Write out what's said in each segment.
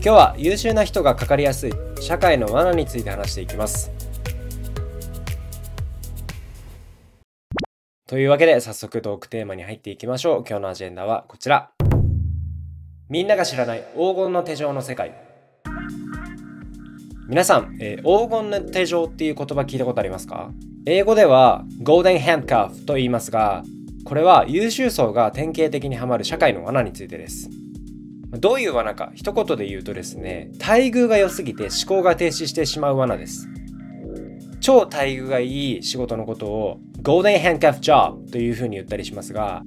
今日は優秀な人がかかりやすい社会の罠について話していきます。というわけで早速トークテーマに入っていきましょう。今日のアジェンダはこちら。みんなが知らない黄金の手錠の世界。皆さん、えー、黄金の手錠っていう言葉聞いたことありますか？英語では Golden Handcuff と言いますがこれは優秀層が典型的にはまる社会の罠についてです。どういう罠か一言で言うとですね待遇が良すぎて思考が停止してしまう罠です。超待遇がいい仕事のことを Golden Handcuff Job というふうに言ったりしますが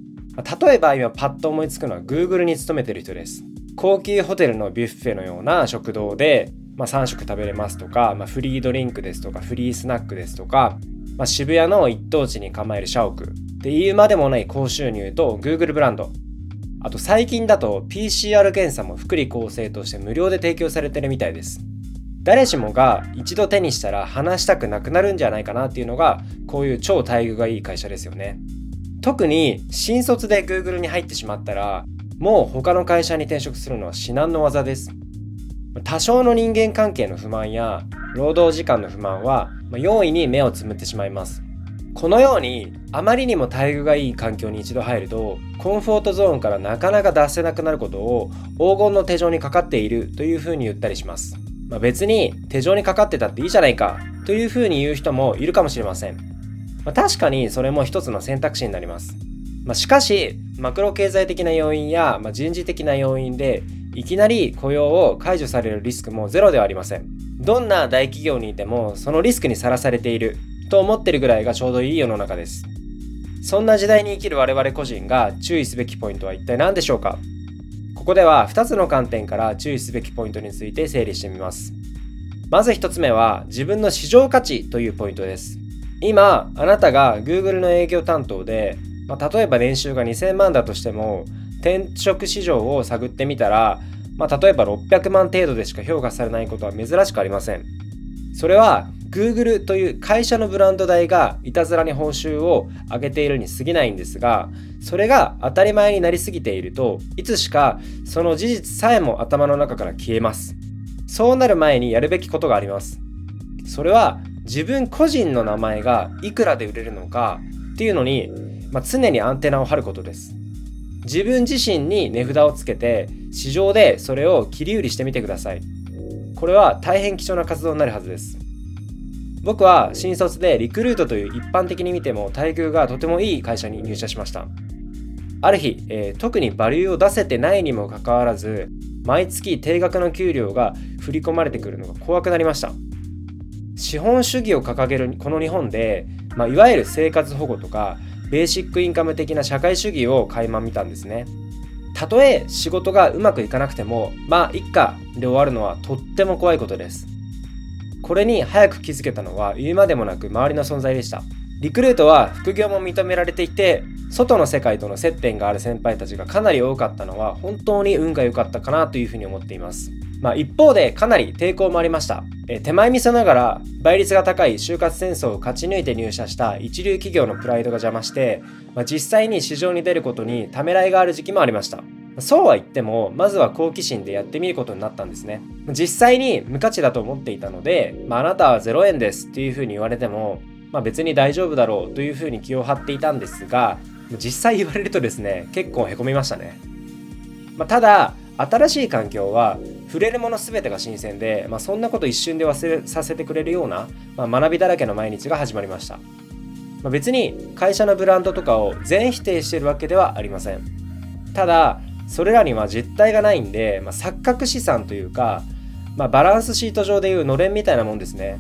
例えば今パッと思いつくのは Google に勤めてる人です。高級ホテルのビュッフェのような食堂で、まあ、3食食べれますとか、まあ、フリードリンクですとかフリースナックですとか、まあ、渋谷の一等地に構える社屋っていうまでもない高収入と Google ブランドあと最近だと PCR 検査も福利厚生として無料で提供されてるみたいです。誰しもが一度手にしたら話したくなくなるんじゃないかなっていうのがこういう超待遇がいい会社ですよね。特に新卒で Google に入ってしまったらもう他の会社に転職するのは至難の業です。多少の人間関係の不満や労働時間の不満は容易に目をつむってしまいます。このようにあまりにも待遇がいい環境に一度入るとコンフォートゾーンからなかなか出せなくなることを黄金の手錠にかかっているというふうに言ったりします、まあ、別に手錠にかかってたっていいじゃないかというふうに言う人もいるかもしれません、まあ、確かにそれも一つの選択肢になります、まあ、しかしマクロ経済的な要因や、ま人事的な要因でいきなり雇用を解除されるリスクもゼロではありません。どんな大企業にいてもそのリスクにさらされている。と思ってるぐらいがちょうどいい世の中です。そんな時代に生きる我々個人が注意すべきポイントは一体何でしょうか？ここでは2つの観点から注意すべきポイントについて整理してみます。まず1つ目は自分の市場価値というポイントです。今、あなたが Google の営業担当で、まあ、例えば年収が2000万だとしても、転職市場を探ってみたら、まあ、例えば600万程度でしか評価されないことは珍しくありません。それは Google という会社のブランド代がいたずらに報酬を上げているに過ぎないんですがそれが当たり前になりすぎているといつしかその事実さえも頭の中から消えます。そうなる前にやるべきことがあります。それは自分個人の名前がいくらで売れるのかっていうのに、まあ、常にアンテナを張ることです。自分自身に値札をつけて市場でそれを切り売りしてみてください。これは大変貴重な活動になるはずです。僕は新卒でリクルートという一般的に見ても待遇がとてもいい会社に入社しました。ある日、えー、特にバリューを出せてないにもかかわらず毎月定額の給料が振り込まれてくるのが怖くなりました。資本主義を掲げるこの日本で、まあ、いわゆる生活保護とかベーシックインカム的な社会主義を垣間見たんですね。たとえ仕事がうまくいかなくてもまあ一家で終わるのはとっても怖いことです。これに早く気づけたのは言うまでもなく周りの存在でした。リクルートは副業も認められていて、外の世界との接点がある先輩たちがかなり多かったのは本当に運が良かったかなというふうに思っています。まあ一方でかなり抵抗もありました。え手前味噌ながら倍率が高い就活戦争を勝ち抜いて入社した一流企業のプライドが邪魔して、まあ、実際に市場に出ることにためらいがある時期もありました。そうは言っても、まずは好奇心でやってみることになったんですね。実際に無価値だと思っていたので、まあ、あなたは0円ですっていうふうに言われても、まあ、別に大丈夫だろうというふうに気を張っていたんですが、実際言われるとですね、結構へこみましたね。まあ、ただ、新しい環境は触れるもの全てが新鮮で、まあ、そんなこと一瞬で忘れさせてくれるような、まあ、学びだらけの毎日が始まりました。まあ、別に会社のブランドとかを全否定しているわけではありません。ただ、それらには実体がないんで、まあ、錯覚資産というか、まあ、バランスシート上でいうのれんみたいなもんですね。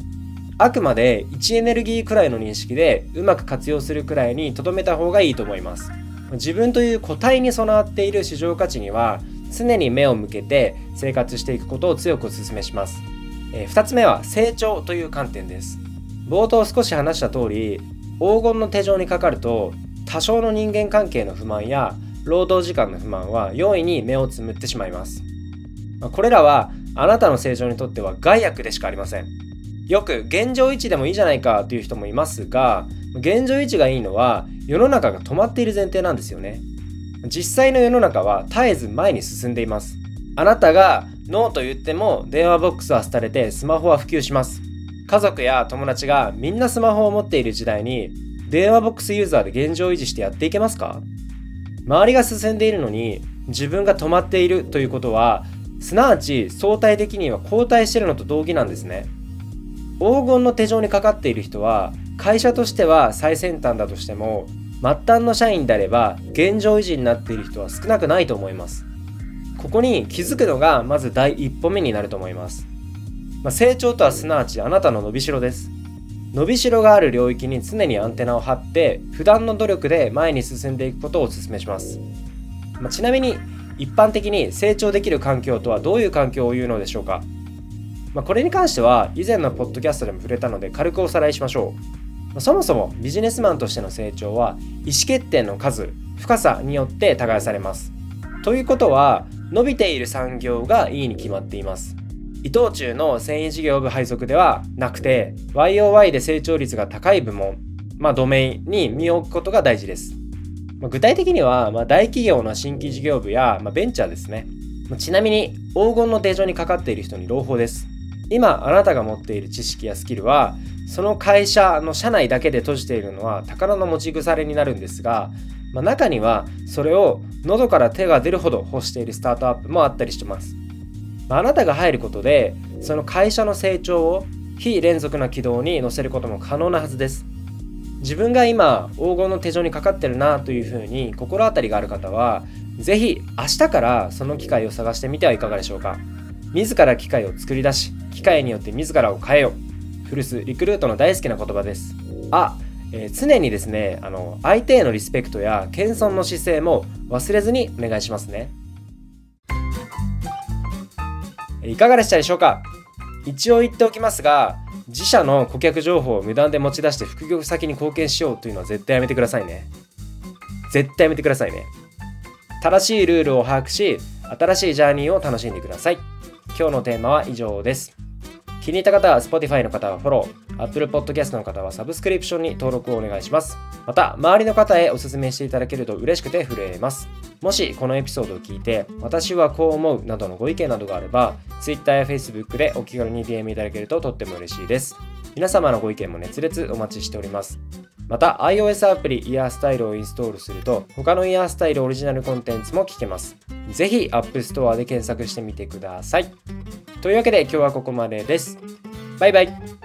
あくまで位置エネルギーくらいの認識でうまく活用するくらいに留めた方がいいと思います。自分という個体に備わっている市場価値には常に目を向けて生活していくことを強くお勧めします、え、2つ目は成長という観点です冒頭少し話した通り黄金の手錠にかかると多少の人間関係の不満や労働時間の不満は容易に目をつむってしまいます。これらはあなたの成長にとっては害悪でしかありません。よく現状維持でもいいじゃないかという人もいますが現状維持がいいのは世の中が止まっている前提なんですよね。実際の世の中は絶えず前に進んでいます。あなたがノーと言っても電話ボックスは廃れてスマホは普及します。家族や友達がみんなスマホを持っている時代に電話ボックスユーザーで現状維持してやっていけますか？周りが進んでいるのに自分が止まっているということはすなわち相対的には後退しているのと同義なんですね。黄金の手錠にかかっている人は会社としては最先端だとしても末端の社員であれば現状維持になっている人は少なくないと思います。ここに気づくのがまず第一歩目になると思います。まあ、成長とはすなわちあなたの伸びしろです。伸びしろがある領域に常にアンテナを張って普段の努力で前に進んでいくことをお勧めします、まあ、ちなみに一般的に成長できる環境とはどういう環境を言うのでしょうか、まあ、これに関しては以前のポッドキャストでも触れたので軽くおさらいしましょう。そもそもビジネスマンとしての成長は意思決定の数深さによって耕されます。ということは伸びている産業がいいに決まっています。伊藤忠の繊維事業部配属ではなくて YOY で成長率が高い部門、まあ、ドメインに身を置くことが大事です。まあ、具体的には、まあ、大企業の新規事業部や、まあ、ベンチャーですね。ちなみに黄金の手錠にかかっている人に朗報です。今あなたが持っている知識やスキルはその会社の社内だけで閉じているのは宝の持ち腐れになるんですが、まあ、中にはそれを喉から手が出るほど欲しているスタートアップもあったりしてます。あなたが入ることでその会社の成長を非連続な軌道に乗せることも可能なはずです。自分が今黄金の手錠にかかってるなというふうに心当たりがある方は是非明日からその機会を探してみてはいかがでしょうか。自ら機会を作り出し機会によって自らを変えよ古巣リクルートの大好きな言葉です。あ、えー、常にですねあの相手へのリスペクトや謙遜の姿勢も忘れずにお願いしますね。いかがでしたでしょうか？一応言っておきますが自社の顧客情報を無断で持ち出して副業先に貢献しようというのは絶対やめてくださいね。絶対やめてくださいね。正しいルールを把握し新しいジャーニーを楽しんでください。今日のテーマは以上です。気に入った方は Spotify の方はフォロー Apple Podcast の方はサブスクリプションに登録をお願いします。また周りの方へお勧めしていただけると嬉しくて震えます。もしこのエピソードを聞いて私はこう思うなどのご意見などがあれば Twitter や Facebook でお気軽に DM いただけるととっても嬉しいです。皆様のご意見も熱烈お待ちしております。また iOS アプリイヤースタイルをインストールすると他のイヤースタイルオリジナルコンテンツも聞けます。ぜひ App Store で検索してみてください。というわけで今日はここまでです。バイバイ。